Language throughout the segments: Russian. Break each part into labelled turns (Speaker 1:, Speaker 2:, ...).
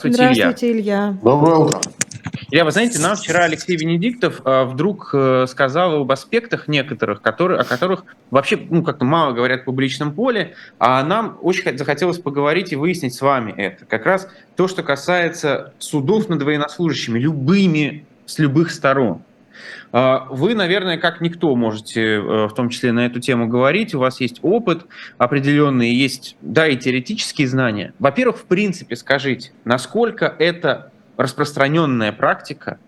Speaker 1: Здравствуйте,
Speaker 2: Здравствуйте,
Speaker 1: Илья.
Speaker 3: Доброе утро.
Speaker 2: Илья, вы знаете, нам вчера Алексей Венедиктов э, вдруг э, сказал об аспектах некоторых, которые, о которых вообще ну, как-то мало говорят в публичном поле, а нам очень захотелось поговорить и выяснить с вами это. Как раз то, что касается судов над военнослужащими, любыми, с любых сторон. А, вы, наверное, как никто можете э, в том числе на эту тему говорить. У вас есть опыт определенный, есть, да, и теоретические знания. Во-первых, в принципе, скажите, насколько это распространенная практика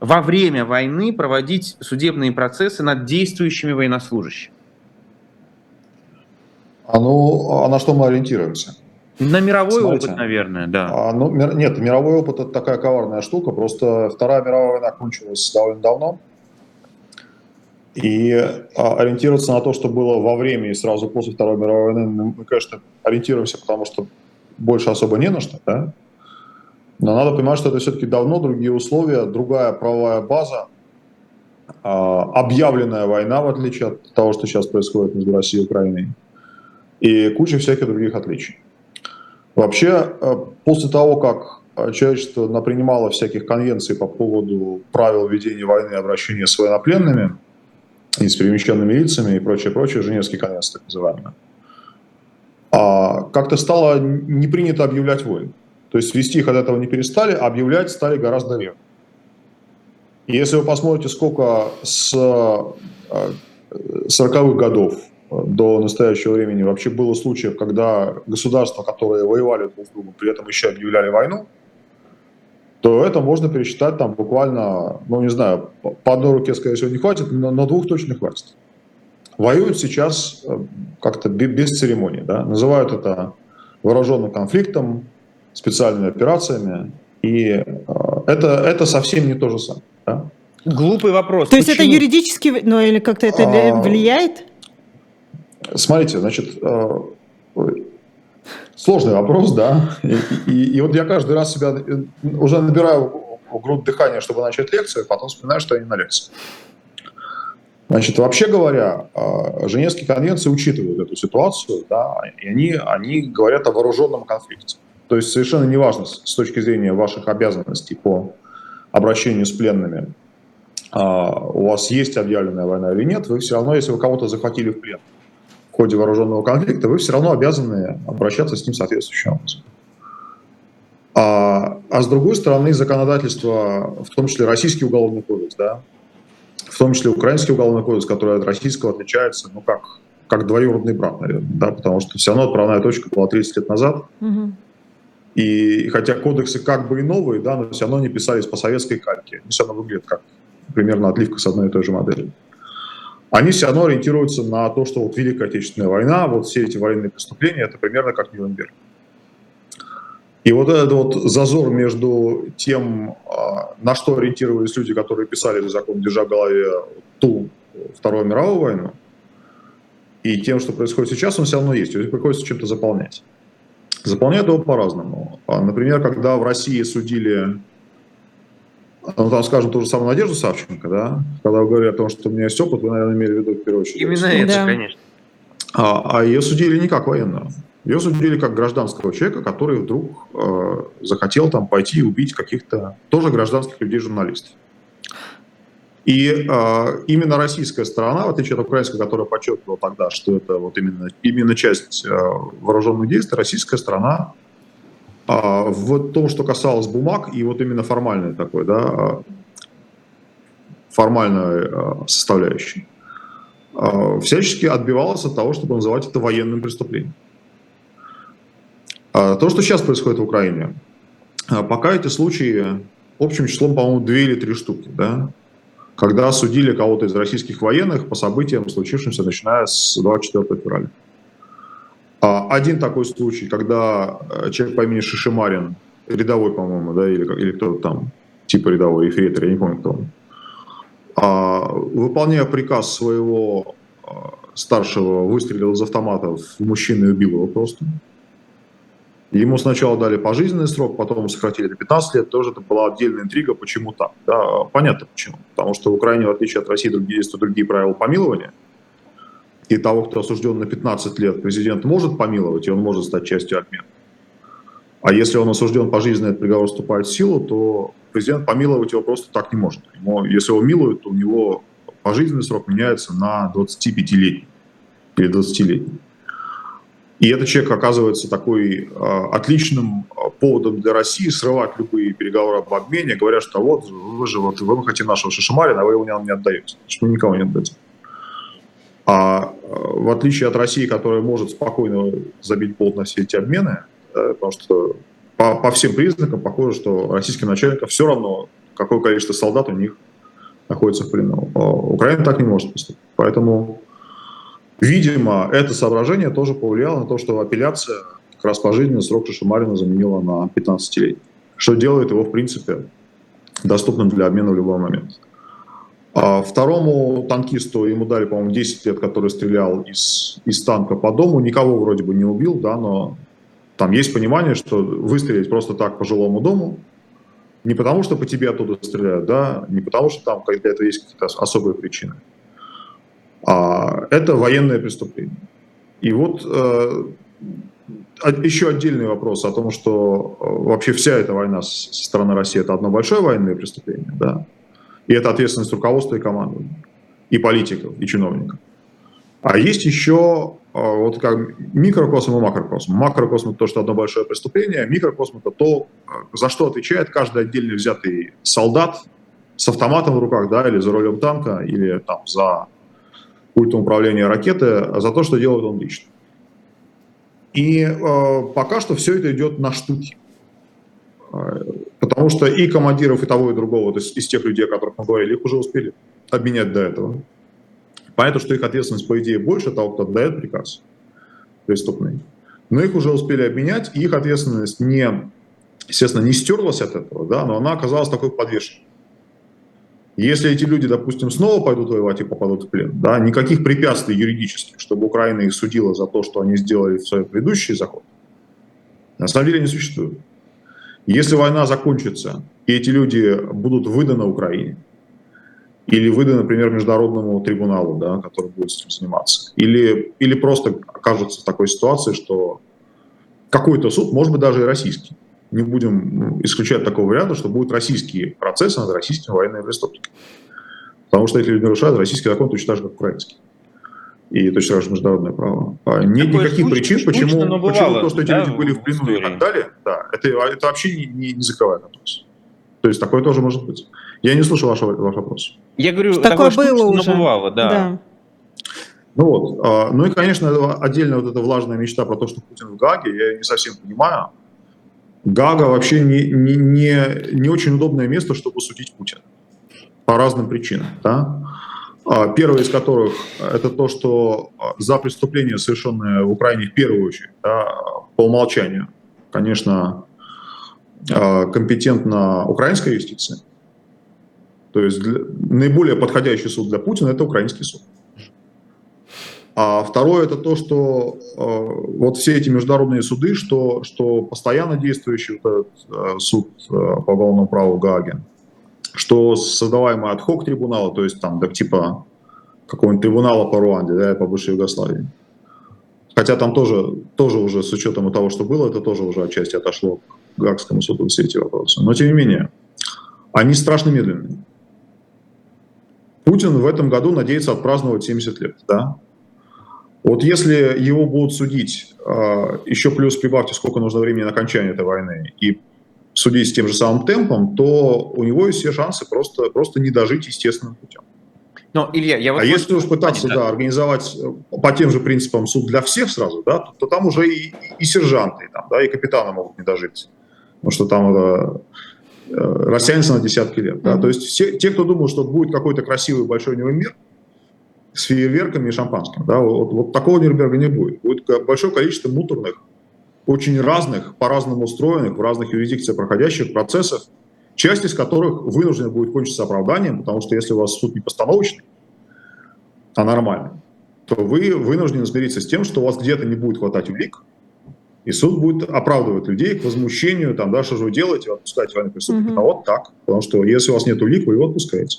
Speaker 2: во время войны проводить судебные процессы над действующими военнослужащими?
Speaker 3: А ну, а на что мы ориентируемся?
Speaker 2: На мировой
Speaker 3: Смотрите.
Speaker 2: опыт, наверное, да.
Speaker 3: А, ну, мир- нет, мировой опыт это такая коварная штука. Просто Вторая мировая война кончилась довольно давно. И а, ориентироваться на то, что было во время и сразу после Второй мировой войны, мы, конечно, ориентируемся, потому что больше особо не на что, да? Но надо понимать, что это все-таки давно другие условия, другая правовая база, а, объявленная война, в отличие от того, что сейчас происходит между Россией и Украиной, и куча всяких других отличий. Вообще, э, после того, как э, человечество напринимало всяких конвенций по поводу правил ведения войны и обращения с военнопленными и с перемещенными лицами и прочее, прочее, Женевские конвенции так называемые, а, как-то стало не принято объявлять войны. То есть вести их от этого не перестали, а объявлять стали гораздо реже. И если вы посмотрите, сколько с э, 40-х годов до настоящего времени вообще было случаев, когда государства, которые воевали друг с другом, при этом еще объявляли войну, то это можно пересчитать там буквально, ну не знаю, по одной руке, скорее всего, не хватит, но, но двух точно хватит. Воюют сейчас э, как-то бе- без церемоний, да? называют это вооруженным конфликтом, специальными операциями, и э, это, это совсем не то же самое. Да?
Speaker 2: Глупый вопрос.
Speaker 1: То есть это юридически, ну или как-то это
Speaker 3: А,
Speaker 1: влияет?
Speaker 3: Смотрите, значит, э, сложный вопрос, да. И, и- и вот я каждый раз себя э, уже набираю грудь дыхания, чтобы начать лекцию, а потом вспоминаю, что я не на лекции. Значит, вообще говоря, э, Женевские конвенции учитывают эту ситуацию, да, и они, они говорят о вооруженном конфликте. То есть совершенно неважно с точки зрения ваших обязанностей по обращению с пленными, у вас есть объявленная война или нет, вы все равно, если вы кого-то захватили в плен, ходе вооруженного конфликта, вы все равно обязаны обращаться с ним соответствующим образом. А, а с другой стороны, законодательство, в том числе российский уголовный кодекс, да, в том числе украинский уголовный кодекс, который от российского отличается, ну как, как двоюродный брат, наверное, да, потому что все равно отправная точка была 30 лет назад,
Speaker 1: Мгм.
Speaker 3: и хотя кодексы как бы и новые, да, но все равно не писались по советской кальке, все равно выглядят как примерно отливка с одной и той же модели они все равно ориентируются на то, что вот Великая Отечественная война, вот все эти военные преступления, это примерно как Нюрнберг. И вот этот вот зазор между тем, а, на что ориентировались люди, которые писали закон, держа в голове ту Вторую мировую войну, и тем, что происходит сейчас, он все равно есть. То приходится чем-то заполнять. Заполняют его по-разному. А, Например, когда в России судили ну, там, скажем, ту же самую Надежду Савченко, да, когда вы говорили о том, что у меня есть опыт, вы, наверное, имели в виду в первую очередь.
Speaker 2: Именно это,
Speaker 1: Да.
Speaker 2: конечно.
Speaker 3: А, а ее судили не как военного. Ее судили как гражданского человека, который вдруг э, захотел там пойти и убить каких-то тоже гражданских людей, журналистов. И э, именно российская сторона, в отличие от украинской, которая подчеркивала тогда, что это вот именно, именно часть э, вооруженных действий, российская сторона в том, что касалось бумаг и вот именно формальной такой, да, а, формальной а, составляющей, а, всячески отбивалась от того, чтобы называть это военным преступлением. А, То, что сейчас происходит в Украине, а, пока эти случаи общим числом, по-моему, две или три штуки, да, когда судили кого-то из российских военных по событиям, случившимся начиная с 24 февраля. А, Один такой случай, когда э, человек по имени Шишимарин, рядовой, по-моему, да, или, или кто-то там, типа рядовой, эфрейтор, я не помню, кто он, а, выполняя приказ своего а, старшего, выстрелил из автомата в мужчину и убил его просто. Ему сначала дали пожизненный срок, потом сократили до 15 лет. Тоже это была отдельная интрига, почему так. Да, понятно почему. Потому что в Украине, в отличие от России, другие, действуют другие правила помилования. И того, кто осужден на 15 лет, президент может помиловать, и он может стать частью обмена. А если он осужден пожизненно, этот приговор вступает в силу, то президент помиловать его просто так не может. Ему, если его милуют, то у него пожизненный срок меняется на 25-летний или 20-летний. И этот человек оказывается такой э, отличным поводом для России срывать любые переговоры об обмене, говоря, что вот вы же вот вы хотите нашего Шишимарина, а вы его нам не отдаете. Что никого не отдадите. А в отличие от России, которая может спокойно забить болт на все эти обмены, потому что по, по всем признакам похоже, что российским начальникам все равно, какое количество солдат у них находится в плену. А Украина так не может поступить. Поэтому, видимо, это соображение тоже повлияло на то, что апелляция как раз пожизненный срок Шишимарина заменила на 15 лет, что делает его, в принципе, доступным для обмена в любой момент. А второму танкисту ему дали, по-моему, 10 лет, который стрелял из, из танка по дому. Никого вроде бы не убил, да, но там есть понимание, что выстрелить просто так по жилому дому, не потому что по тебе оттуда стреляют, да, не потому что там для этого есть какие-то особые причины, а это военное преступление. И вот э, еще отдельный вопрос о том, что э, вообще вся эта война со стороны России это одно большое военное преступление, да, и это ответственность руководства и команды, и политиков, и чиновников. А есть еще а, вот как микрокосм и макрокосм. Макрокосм – это то, что одно большое преступление, микрокосм – это то, за что отвечает каждый отдельно взятый солдат с автоматом в руках, да, или за рулем танка, или там за пультом управления ракеты, за то, что делает он лично. И э, пока что все это идет на штуки. Потому что и командиров и того, и другого, то есть из тех людей, о которых мы говорили, их уже успели обменять до этого. Понятно, что их ответственность, по идее, больше того, кто отдает приказ преступный. Но их уже успели обменять, и их ответственность не, естественно, не стерлась от этого, да, но она оказалась такой подвешенной. Если эти люди, допустим, снова пойдут воевать и попадут в плен, да, никаких препятствий юридических, чтобы Украина их судила за то, что они сделали в свой предыдущий заход, на самом деле не существует. Если война закончится, и эти люди будут выданы Украине, или выданы, например, международному трибуналу, да, который будет этим заниматься, или, или просто окажется в такой ситуации, что какой-то суд, может быть, даже и российский, не будем ну, исключать такого варианта, что будут российские процессы над российскими военными преступниками. Потому что эти люди нарушают российский закон точно так же, как украинский. И точно так же международное право. А нет Такое никаких штуч, причин, почему, бывало, почему то, что эти да, люди были в плену и так далее, да, это, это вообще не, не, не закрывает вопрос. То есть такое тоже может быть. Я не слушал ваш, ваш вопрос.
Speaker 2: Я говорю, такое, такое было уже. бывало, да. да.
Speaker 3: Ну вот, а, ну и, конечно, отдельно вот эта влажная мечта про то, что Путин в Гаге, я не совсем понимаю. Гага вообще не, не, не, не очень удобное место, чтобы судить Путина. По разным причинам. Да? А, первое из которых это то, что за преступление, совершенное в Украине в первую очередь, да, по умолчанию, конечно, а, компетентна украинская юстиция. То есть для, наиболее подходящий суд для Путина – это украинский суд. А второе – это то, что э, вот все эти международные суды, что, что постоянно действующий вот этот, э, суд э, по уголовному праву Гааген, что создаваемый от хок трибунала, то есть там, да, типа какого-нибудь трибунала по Руанде, да, по бывшей Югославии. Хотя там тоже, тоже уже с учетом того, что было, это тоже уже отчасти отошло к Гаагскому суду все эти вопросы. Но тем не менее, они страшно медленные. Путин в этом году надеется отпраздновать 70 лет, да? Вот если его будут судить, а, еще плюс прибавьте, сколько нужно времени на окончание этой войны, и судить с тем же самым темпом, то у него есть все шансы просто, просто не дожить естественным путем. Но, Илья, я вот а если уж пытаться да, организовать э, по тем же принципам суд для всех сразу, да, то, то там уже и, и сержанты, там, да, и капитаны могут не дожить. Потому что там это Э, растянется на десятки лет. Да? То есть все, те, кто думал, что будет какой-то красивый большой мир с фейерверками и шампанским, да, вот, вот такого Нюрнберга не будет. Будет большое количество муторных, очень разных, по-разному устроенных, в разных юрисдикциях проходящих процессов, часть из которых вынуждена будет кончиться оправданием, потому что если у вас суд не постановочный, а нормальный, то вы вынуждены смириться с тем, что у вас где-то не будет хватать улик, и суд будет оправдывать людей к возмущению, там, да, что же вы делаете, вы отпускаете военных преступников. Угу. А вот так. Потому что если у вас нет улик, вы его отпускаете.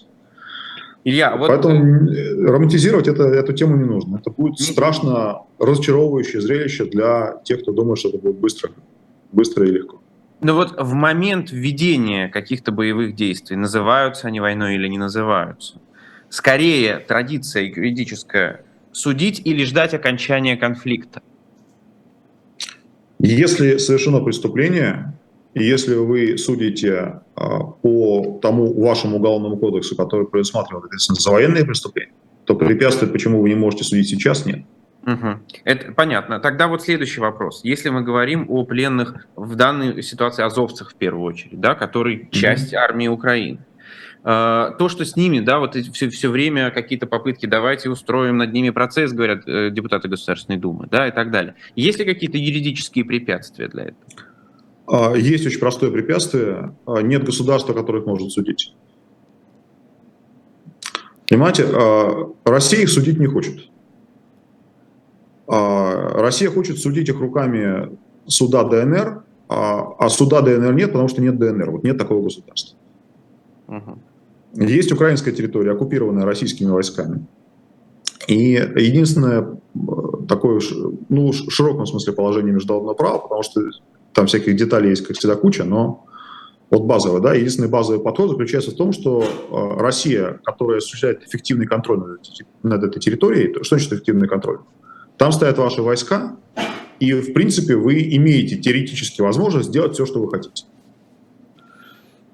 Speaker 3: Илья, вот... Поэтому романтизировать это, эту тему не нужно. Это будет страшно разочаровывающее зрелище для тех, кто думает, что это будет быстро, быстро и легко.
Speaker 2: Но вот в момент введения каких-то боевых действий, называются они войной или не называются, скорее традиция юридическая судить или ждать окончания конфликта?
Speaker 3: Если совершено преступление, и если вы судите а, по тому вашему уголовному кодексу, который предусматривает ответственность за военные преступления, то препятствий, почему вы не можете судить сейчас, нет.
Speaker 2: Угу. Это понятно. Тогда вот следующий вопрос. Если мы говорим о пленных в данной ситуации азовцах в первую очередь, да, которые часть mm армии Украины, а, то, что с ними, да, вот все, все время какие-то попытки, давайте устроим над ними процесс, говорят э, депутаты Государственной Думы, да, и так далее. Есть ли какие-то юридические препятствия для этого?
Speaker 3: А, есть очень простое препятствие. А, нет государства, которое их может судить. Понимаете, Россия их судить не хочет. Россия хочет судить их руками суда ДНР, а суда ДНР нет, потому что нет ДНР. Вот нет такого государства. Угу. Есть украинская территория, оккупированная российскими войсками. И единственное такое, ну, в широком смысле положение международного права, потому что там всяких деталей есть, как всегда, куча, но вот базовый, да, единственный базовый подход заключается в том, что э, Россия, которая осуществляет эффективный контроль над, над этой территорией, то, что значит эффективный контроль? Там стоят ваши войска, и, в принципе, вы имеете теоретически возможность сделать все, что вы хотите.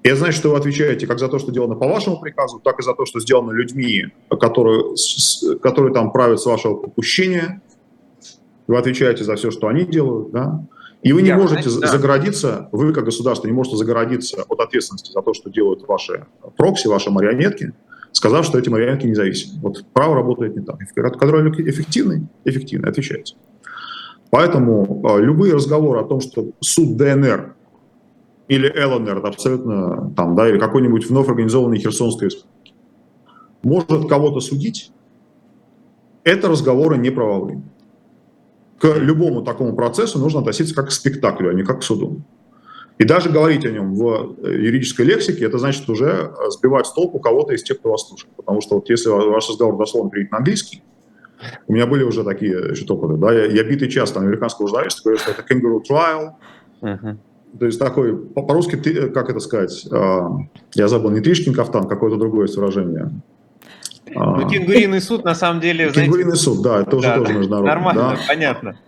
Speaker 3: И это значит, что вы отвечаете как за то, что сделано по вашему приказу, так и за то, что сделано людьми, которые, которые там правят с вашего попущения. Вы отвечаете за все, что они делают, да? И вы не Я, можете знаете, да. загородиться, вы как государство не можете загородиться от ответственности за то, что делают ваши прокси, ваши марионетки, сказав, что эти марионетки независимы. Вот право работает не так. Контроль эффективный, эффективный, отвечаете. Поэтому э, любые разговоры о том, что суд ДНР или ЛНР, абсолютно там, да, или какой-нибудь вновь организованный Херсонской республики, может кого-то судить, это разговоры не правовые. К любому такому процессу нужно относиться как к спектаклю, а не как к суду. И даже говорить о нем в э, юридической лексике, это значит уже сбивать с толку кого-то из тех, кто вас слушает. Потому что вот если ваш разговор дословно перейдет на английский, у меня были уже такие значит, опыты, да, я, я битый час там американского журналиста говорю, что это kangaroo trial, uh-huh. То есть такой, по-русски, э, как это сказать, а, я забыл, не Тришкин кафтан, какое-то другое выражение.
Speaker 2: Ну, кенгуриный суд, на самом деле...
Speaker 3: Кенгуриный суд, да, это уже да, тоже международный.
Speaker 2: Нормально, да. понятно.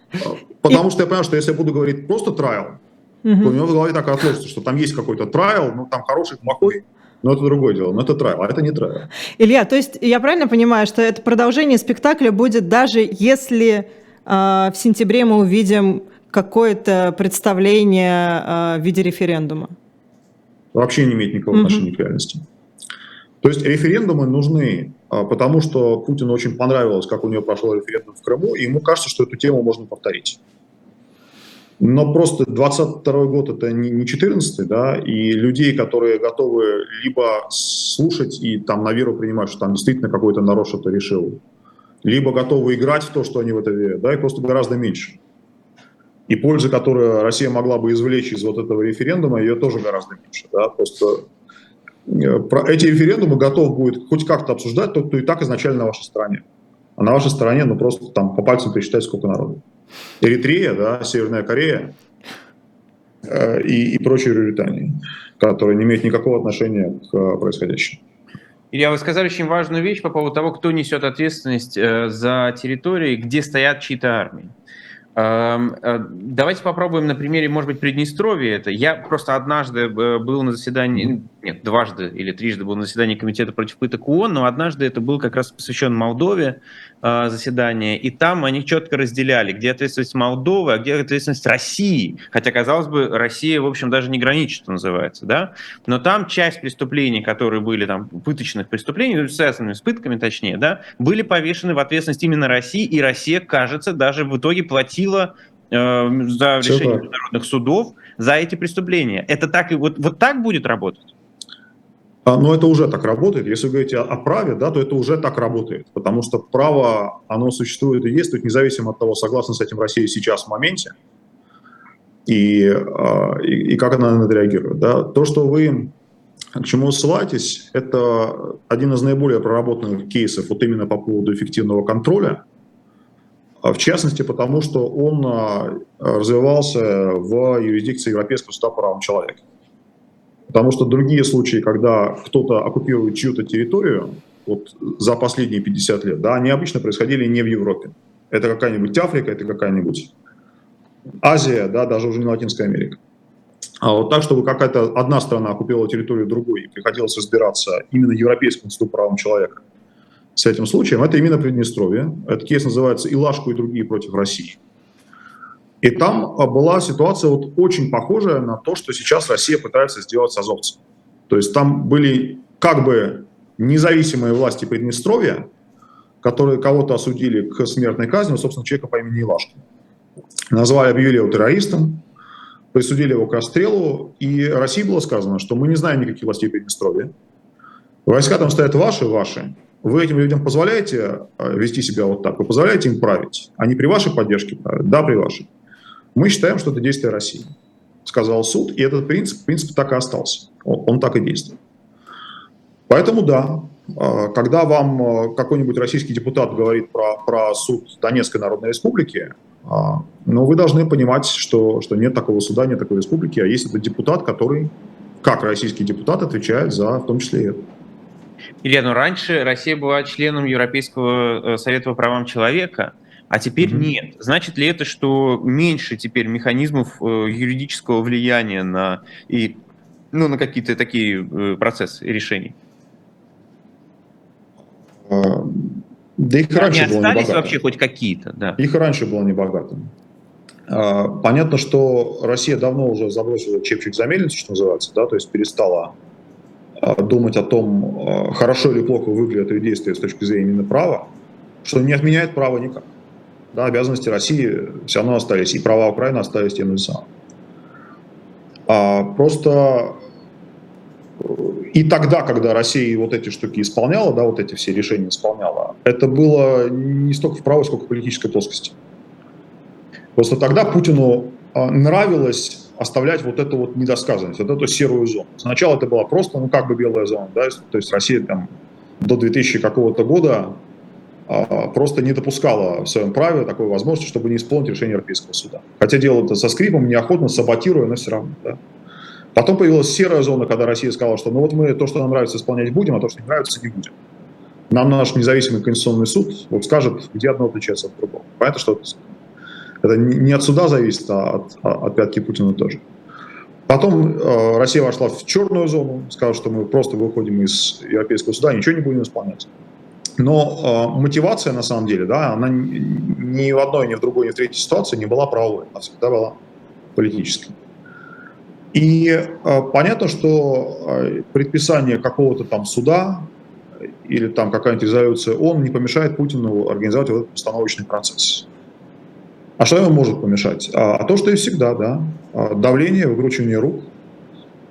Speaker 3: Потому что я понимаю, что если я буду говорить просто трайл, то у меня в голове так отложится, что там есть какой-то трайл, ну там хороший, плохой, но это другое дело, но это трайл, а это не трайл.
Speaker 1: Илья, то есть я правильно понимаю, что это продолжение спектакля будет даже если э, в сентябре мы увидим какое-то представление э, в виде референдума?
Speaker 3: Вообще не имеет никакого угу. отношения к реальности. То есть референдумы нужны, а, потому что Путину очень понравилось, как у него прошел референдум в Крыму, и ему кажется, что эту тему можно повторить. Но просто 22 год это не 14 да, и людей, которые готовы либо слушать и там на веру принимать, что там действительно какой-то народ что-то решил, либо готовы играть в то, что они в это верят, да, и просто гораздо меньше. И пользы, которую Россия могла бы извлечь из вот этого референдума, ее тоже гораздо меньше. Да? Просто про эти референдумы готов будет хоть как-то обсуждать тот, кто и так изначально на вашей стороне. А на вашей стороне, ну просто там по пальцам пересчитать, сколько народу. Эритрея, да, Северная Корея э, и, и прочие Британии, которые не имеют никакого отношения к э, происходящему.
Speaker 2: Илья, вы сказали очень важную вещь по поводу того, кто несет ответственность э, за территории, где стоят чьи-то армии. Э, давайте попробуем на примере, может быть, Приднестровья это. Я просто однажды э, был на заседании, нет, дважды или трижды был на заседании Комитета против пыток ООН, но однажды это был как раз посвящен Молдове заседание, и там они четко разделяли, где ответственность Молдовы, а где ответственность России. Хотя, казалось бы, Россия, в общем, даже не граничит, что называется, да? Но там часть преступлений, которые были там, пыточных преступлений, ну, связанных с пытками, точнее, да, были повешены в ответственность именно России, и Россия, кажется, даже в итоге платила э, за решение международных судов за эти преступления. Это так и вот, вот так будет работать?
Speaker 3: А, но это уже так работает. Если вы говорите о праве, да, то это уже так работает. Потому что право, оно существует и действует независимо от того, согласна с этим Россия сейчас в моменте, и, а, и, и как она на это реагирует. Да. То, что вы к чему ссылаетесь, это один из наиболее проработанных кейсов вот именно по поводу эффективного контроля. в частности, потому что он развивался в юрисдикции Европейского суда по правам человека. Потому что другие случаи, когда кто-то оккупирует чью-то территорию вот за последние 50 лет, да, они обычно происходили не в Европе. Это какая-нибудь Африка, это какая-нибудь Азия, да, даже уже не Латинская Америка. А вот так, чтобы какая-то одна страна оккупировала территорию другой и приходилось разбираться именно Европейскому суду правам человека с этим случаем, это именно Приднестровье. Этот кейс называется «Илашку и другие против России». И там а, была ситуация вот очень похожая на то, что сейчас Россия пытается сделать с азовцем. То есть там были как бы независимые власти Приднестровья, которые кого-то осудили к смертной казни, собственно, человека по имени Илашко. Назвали, объявили его террористом, присудили его к расстрелу, и России было сказано, что мы не знаем никаких властей Приднестровья. Войска там стоят ваши, ваши. Вы этим людям позволяете э, вести себя вот так? Вы позволяете им править? Они при вашей поддержке правят? Да, при вашей. Мы считаем, что это действие России, сказал суд, и этот принцип, в принципе, так и остался. Он, он так и действует. Поэтому да, э, когда вам э, какой-нибудь российский депутат говорит про, про суд Донецкой Народной Республики, а, но вы должны понимать, что, что нет такого суда, нет такой республики, а есть этот депутат, который, как российский депутат, отвечает за в том числе и это.
Speaker 2: Илья, но раньше Россия была членом Европейского э, совета по правам человека, а теперь mm-hmm. нет. Значит ли это, что меньше теперь механизмов э, юридического влияния на, и, ну, на какие-то такие э, процессы решений?
Speaker 3: А, да их раньше
Speaker 2: Они
Speaker 3: было
Speaker 2: остались вообще хоть какие-то, да.
Speaker 3: Их раньше было небогатым. А, понятно, что Россия давно уже забросила чепчик за мельницу, что называется, да, то есть перестала а, думать о том, хорошо или плохо выглядят ее действия с точки зрения именно права, что не отменяет право никак. Да, обязанности России все равно остались, и права Украины остались тем же самым. А просто и тогда, когда Россия вот эти штуки исполняла, да, вот эти все решения исполняла, это было не столько в правой, сколько в политической плоскости. Просто тогда Путину а, нравилось оставлять вот эту вот недосказанность, вот эту серую зону. Сначала это была просто, ну, как бы белая зона, да, то есть Россия там до 2000 какого-то года просто не допускала в своем праве такой возможности, чтобы не исполнить решение Европейского суда. Хотя делала это со скрипом, неохотно, саботируя, но все равно. Да. Потом появилась серая зона, когда Россия сказала, что ну вот мы то, что нам нравится, исполнять будем, а то, что не нравится, не будем. Нам наш независимый конституционный суд вот скажет, где одно отличается от другого. Понятно, что это не от суда зависит, а от, а от пятки Путина тоже. Потом э, Россия вошла в черную зону, сказала, что мы просто выходим из Европейского суда, ничего не будем исполнять. Но э, мотивация, на самом деле, да, она ни в одной, ни в другой, ни в третьей ситуации не была правовой, она всегда была политической. И э, понятно, что э, предписание какого-то там суда или там какая-нибудь резолюция, он не помешает Путину организовать вот этот постановочный процесс. А что ему может помешать? А, а то, что и всегда, да, давление, выкручивание рук,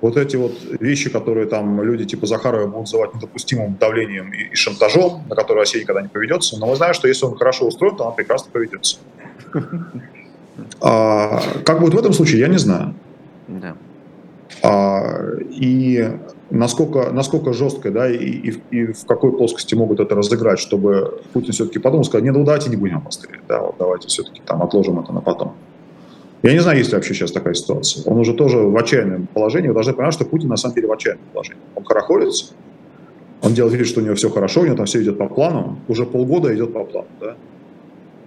Speaker 3: вот эти вот вещи, которые там люди типа Захарова будут называть недопустимым давлением и, и шантажом, на который Россия никогда не поведется, но мы знаем, что если он хорошо устроен, то он прекрасно поведется. А, как будет в этом случае, я не знаю. Да. А, и насколько, насколько жестко, да, и, и, и в какой плоскости могут это разыграть, чтобы Путин все-таки потом сказал, нет, ну давайте не будем обострять, да, вот давайте все-таки там отложим это на потом. Я не знаю, есть ли вообще сейчас такая ситуация. Он уже тоже в отчаянном положении. Вы должны понимать, что Путин на самом деле в отчаянном положении. Он хорохорится, он делает вид, что у него все хорошо, у него там все идет по плану, уже полгода идет по плану, да.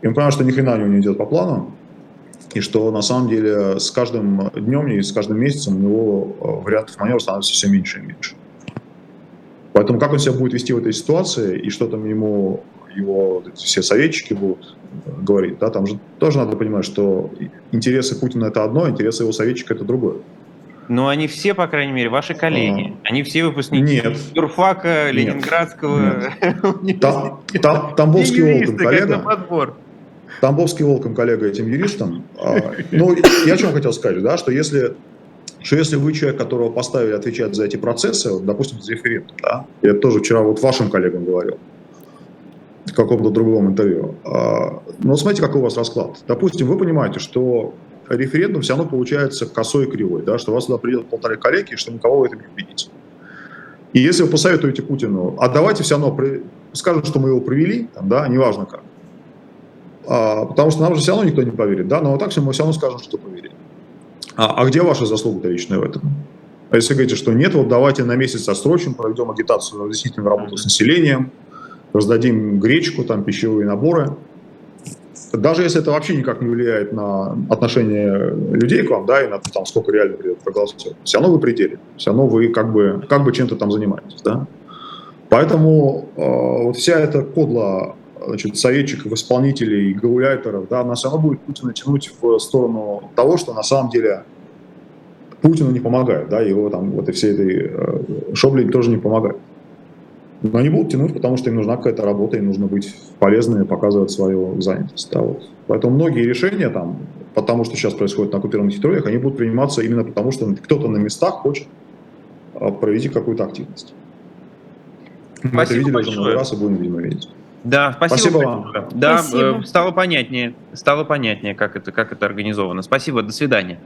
Speaker 3: И он понимает, что ни хрена у него не идет по плану, и что на самом деле с каждым днем и с каждым месяцем у него э, вариантов маневра становится все меньше и меньше. Поэтому как он себя будет вести в этой ситуации, и что там ему его все советчики будут говорить, да, там же тоже надо понимать, что интересы Путина это одно, интересы его советчика это другое.
Speaker 2: Но они все, по крайней мере, ваши коллеги. А, они все выпускники нет,
Speaker 3: юрфака,
Speaker 2: Ленинградского.
Speaker 3: Нет. Там, там, Тамбовский Волком, коллега. Тамбовский волком коллега этим юристам. А, ну, я о чем хотел сказать, да, что если что если вы человек, которого поставили отвечать за эти процессы, вот, допустим, за референдум, да, я тоже вчера вот вашим коллегам говорил, в каком-то другом интервью. А, но смотрите, какой у вас расклад. Допустим, вы понимаете, что референдум все равно получается косой и кривой, да, что вас туда придет полторы коллеги, что никого в этом не убедите. И если вы посоветуете Путину, а давайте все равно, скажем, что мы его провели, там, да, неважно как, А, потому что нам же все равно никто не поверит, да, но вот так мы все равно скажем, что поверили. А, а где ваша заслуга-то личная в этом? А если говорите, что нет, вот давайте на месяц отсрочим, проведем агитацию, разъяснительную работу с населением, раздадим гречку, там, пищевые наборы. Даже если это вообще никак не влияет на отношение людей к вам, да, и на там, сколько реально придет проголосовать, все равно вы пределе, все равно вы как бы, как бы чем-то там занимаетесь, да. Поэтому э, вот вся эта кодла значит, советчиков, исполнителей, гауляйтеров, да, она все равно будет Путина тянуть в сторону того, что на самом деле Путину не помогает, да, его там вот и всей этой э, шобле тоже не помогает. Но они будут тянуть, потому что им нужна какая-то работа, им нужно быть полезными, показывать свою занятость. Да, вот. Поэтому многие решения там, потому что сейчас происходит на оккупированных территориях, они будут приниматься именно потому, что кто-то на местах хочет э, провести какую-то активность. Мы
Speaker 2: Спасибо
Speaker 3: это видели
Speaker 2: большое.
Speaker 3: уже много раз и будем, видимо, видеть.
Speaker 2: Да, спасибо.
Speaker 3: Спасибо
Speaker 2: большое. Да,
Speaker 1: Спасибо.
Speaker 2: э, стало понятнее, стало понятнее, как это, как это организовано. Спасибо, до свидания.